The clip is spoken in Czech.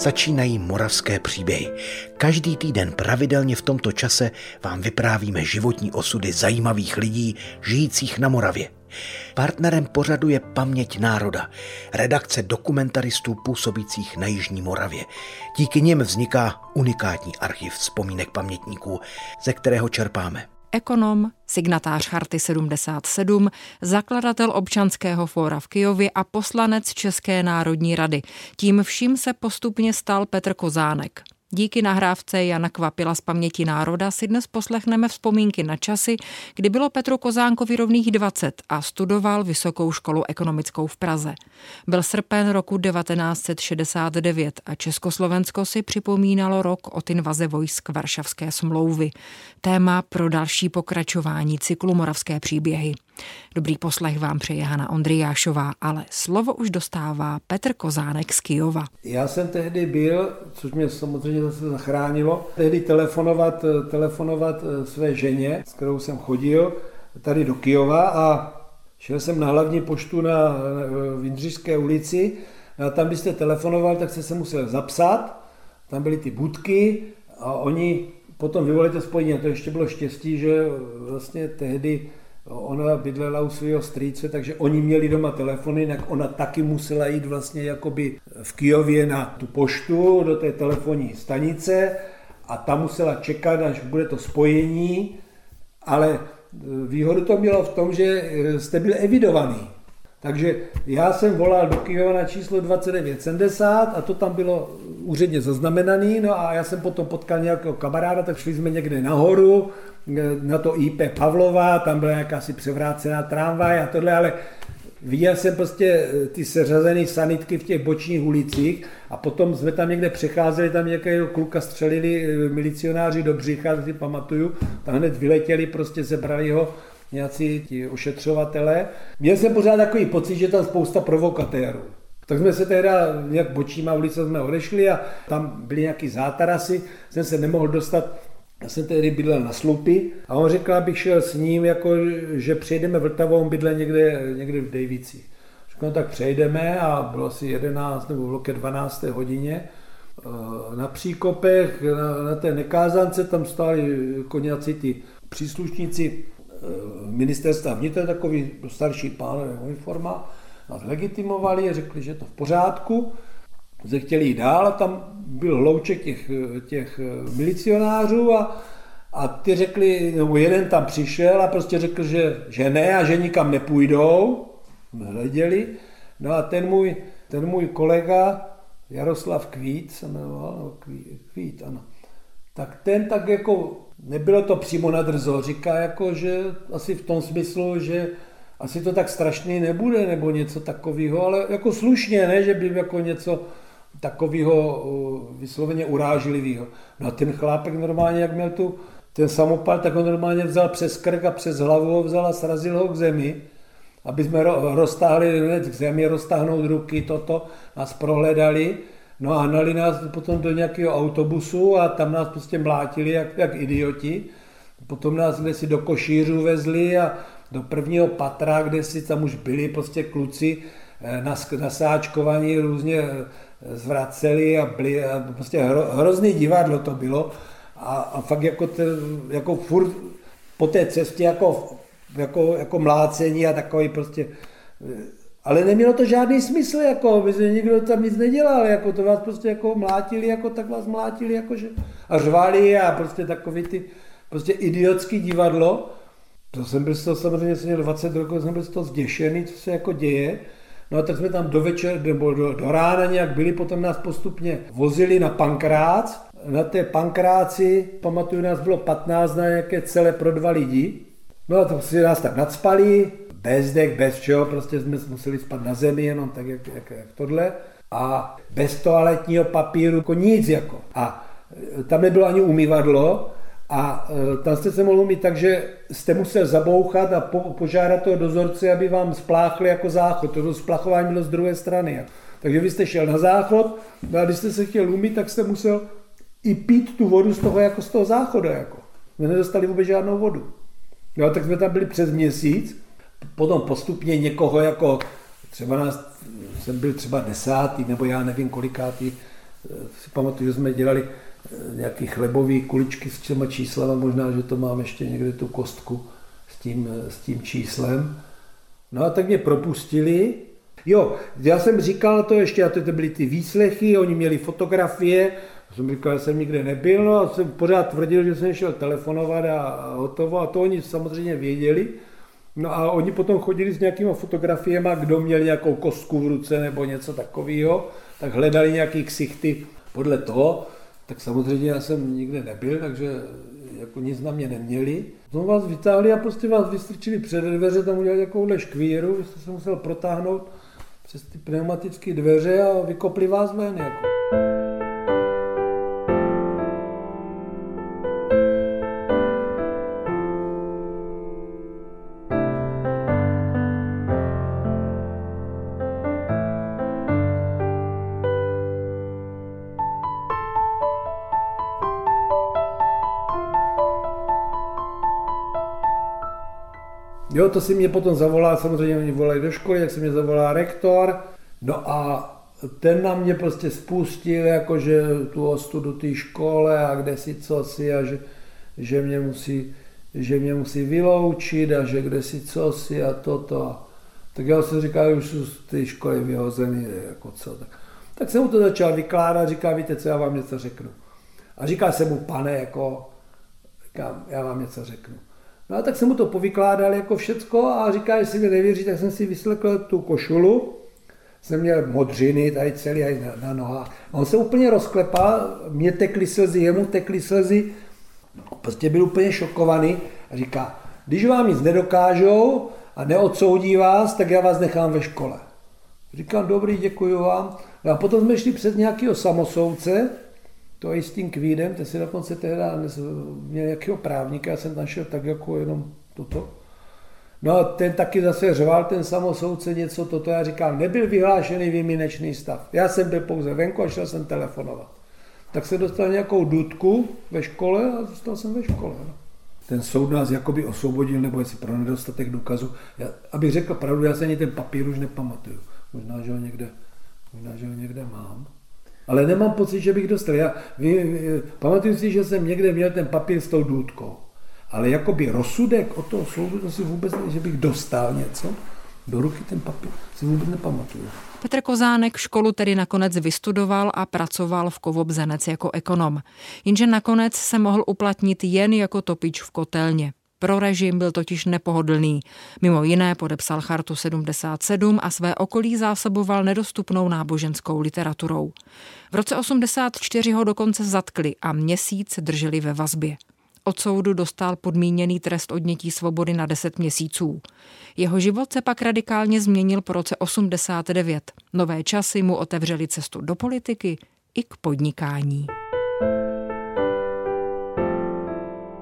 Začínají moravské příběhy. Každý týden pravidelně v tomto čase vám vyprávíme životní osudy zajímavých lidí žijících na Moravě. Partnerem pořadu je Paměť národa, redakce dokumentaristů působících na Jižní Moravě. Díky nim vzniká unikátní archiv vzpomínek pamětníků, ze kterého čerpáme ekonom, signatář Charty 77, zakladatel občanského fóra v Kijově a poslanec České národní rady. Tím vším se postupně stal Petr Kozánek. Díky nahrávce Jana Kvapila z paměti národa si dnes poslechneme vzpomínky na časy, kdy bylo Petru Kozánkovi rovných 20 a studoval Vysokou školu ekonomickou v Praze. Byl srpen roku 1969 a Československo si připomínalo rok od invaze vojsk Varšavské smlouvy. Téma pro další pokračování cyklu Moravské příběhy. Dobrý poslech vám přeje Hana Ondrijášová, ale slovo už dostává Petr Kozánek z Kijova. Já jsem tehdy byl, což mě samozřejmě zase zachránilo, tehdy telefonovat, telefonovat eh, své ženě, s kterou jsem chodil, tady do Kijova a šel jsem na hlavní poštu na, v Jindřišské ulici a tam, byste telefonoval, tak jste se musel zapsat, tam byly ty budky a oni potom vyvolali to spojení. A to ještě bylo štěstí, že vlastně tehdy Ona bydlela u svého strýce, takže oni měli doma telefony, tak ona taky musela jít vlastně jakoby v Kijově na tu poštu do té telefonní stanice a tam musela čekat, až bude to spojení, ale výhodu to mělo v tom, že jste byl evidovaný. Takže já jsem volal do Kyjova na číslo 2970 a to tam bylo úředně zaznamenaný, no a já jsem potom potkal nějakého kamaráda, tak šli jsme někde nahoru, na to IP Pavlova, tam byla jakási převrácená tramvaj a tohle, ale viděl jsem prostě eh, ty seřazené sanitky v těch bočních ulicích a potom jsme tam někde přecházeli, tam nějakého kluka střelili eh, milicionáři do břicha, si pamatuju, tam hned vyletěli, prostě zebrali ho nějací ti ošetřovatelé. Měl jsem pořád takový pocit, že tam spousta provokatérů. Tak jsme se teda nějak bočíma ulice jsme odešli a tam byly nějaký zátarasy, jsem se nemohl dostat já jsem tehdy bydlel na Slupy a on řekl, abych šel s ním, jako, že přejdeme Vltavou, on bydlel někde, někde v Dejvicích. Řekl, no tak přejdeme a bylo asi 11 nebo bylo ke 12. hodině. Eh, na příkopech, na, na té nekázance, tam stáli jako nějací ty příslušníci ministerstva vnitra, takový starší pánové uniforma, nás legitimovali, řekli, že je to v pořádku se chtěli jít dál a tam byl hlouček těch, těch milicionářů a, a ty řekli, nebo jeden tam přišel a prostě řekl, že, že ne a že nikam nepůjdou, hleděli. No a ten můj, ten můj kolega, Jaroslav Kvít se jmenoval, no, Kvít, Kvít, ano. Tak ten tak jako, nebylo to přímo na drzo, říká jako, že asi v tom smyslu, že asi to tak strašný nebude, nebo něco takového, ale jako slušně, ne, že by jako něco, takového vysloveně urážlivého. No a ten chlápek normálně, jak měl tu ten samopal, tak ho normálně vzal přes krk a přes hlavu ho vzal a srazil ho k zemi, aby jsme roztáhli k zemi, roztáhnout ruky, toto, nás prohledali, no a hnali nás potom do nějakého autobusu a tam nás prostě mlátili jak, jak idioti. Potom nás si do košířů vezli a do prvního patra, kde si tam už byli prostě kluci eh, nasáčkovaní různě zvraceli a byli, a prostě hro, hrozný divadlo to bylo a, a fakt jako, te, jako furt po té cestě jako, jako, jako mlácení a takový prostě ale nemělo to žádný smysl, jako, že nikdo tam nic nedělal, jako to vás prostě jako mlátili, jako tak vás mlátili, jako že, a řvali a prostě takový ty, prostě idiotský divadlo. To jsem byl z toho samozřejmě, jsem měl 20 rokov, jsem byl z toho zděšený, co se jako děje. No a tak jsme tam do večer, nebo do, do rána nějak byli, potom nás postupně vozili na Pankrác. Na té Pankráci, pamatuju, nás bylo 15 na nějaké celé pro dva lidi. No a to si nás tak nadspali, bez dek, bez čeho, prostě jsme museli spát na zemi, jenom tak, jak, jak, jak tohle. A bez toaletního papíru, jako nic jako. A e, tam nebylo ani umývadlo, a e, tam jste se mohl mít tak, že jste musel zabouchat a po, požádat toho dozorce, aby vám spláchli jako záchod. To splachování bylo z druhé strany. Takže vy jste šel na záchod no a když jste se chtěl umít, tak jste musel i pít tu vodu z toho, jako z toho záchoda. Jako. My nedostali vůbec žádnou vodu. No tak jsme tam byli přes měsíc, potom postupně někoho jako, třeba nás, jsem byl třeba desátý, nebo já nevím kolikátý, si pamatuju, že jsme dělali eh, nějaký chlebový kuličky s těma číslama, možná, že to mám ještě někde tu kostku s tím, s tím číslem. No a tak mě propustili. Jo, já jsem říkal to ještě, a to, byly ty výslechy, oni měli fotografie, jsem říkal, že jsem nikde nebyl, no a jsem pořád tvrdil, že jsem šel telefonovat a hotovo, a to oni samozřejmě věděli. No a oni potom chodili s nějakýma fotografiemi, kdo měl nějakou kostku v ruce nebo něco takového, tak hledali nějaký ksichty podle toho. Tak samozřejmě já jsem nikde nebyl, takže jako nic na mě neměli. Potom vás vytáhli a prostě vás vystrčili před dveře, tam udělali takovouhle škvíru, vy jste se musel protáhnout přes ty pneumatické dveře a vykopli vás ven. Jako. Jo, to si mě potom zavolá, samozřejmě oni volají do školy, jak se mě zavolá rektor. No a ten na mě prostě spustil, jakože tu ostudu té škole a kde si co si a že, že, mě musí, že mě musí vyloučit a že kde si co si a toto. Tak já si říkal, už jsou z té školy vyhozený, jako co. Tak, tak jsem mu to začal vykládat, říká, víte co, já vám něco řeknu. A říká se mu, pane, jako, říkám, já vám něco řeknu. No a tak jsem mu to povykládal jako všecko a říká, jestli mi nevěří, tak jsem si vyslekl tu košulu, jsem měl modřiny tady celý na, na nohách. A on se úplně rozklepal, mě tekly slzy, jemu tekly slzy, prostě byl úplně šokovaný a říká, když vám nic nedokážou a neodsoudí vás, tak já vás nechám ve škole. Říkám, dobrý, děkuji vám. No a potom jsme šli před nějakého samosoudce, to i s tím kvídem, ten si dokonce tehdy měl nějakého právníka, já jsem tam šel tak jako jenom toto. No a ten taky zase řval, ten samosoudce něco toto, já říkám, nebyl vyhlášený výjimečný stav. Já jsem byl pouze venku a šel jsem telefonovat. Tak se dostal nějakou dudku ve škole a zůstal jsem ve škole. No. Ten soud nás jakoby osvobodil, nebo jestli pro nedostatek důkazu. Já, abych řekl pravdu, já se ani ten papír už nepamatuju. Možná, že ho někde, možná, že ho někde mám ale nemám pocit, že bych dostal. Já vy, pamatuju si, že jsem někde měl ten papír s tou důdkou. Ale jakoby rozsudek od toho soudu, si vůbec ne, že bych dostal něco do ruky ten papír, si vůbec nepamatuju. Petr Kozánek školu tedy nakonec vystudoval a pracoval v Kovobzenec jako ekonom. Jenže nakonec se mohl uplatnit jen jako topič v kotelně. Pro režim byl totiž nepohodlný. Mimo jiné podepsal chartu 77 a své okolí zásoboval nedostupnou náboženskou literaturou. V roce 84 ho dokonce zatkli a měsíc drželi ve vazbě. Od soudu dostal podmíněný trest odnětí svobody na 10 měsíců. Jeho život se pak radikálně změnil po roce 89. Nové časy mu otevřely cestu do politiky i k podnikání.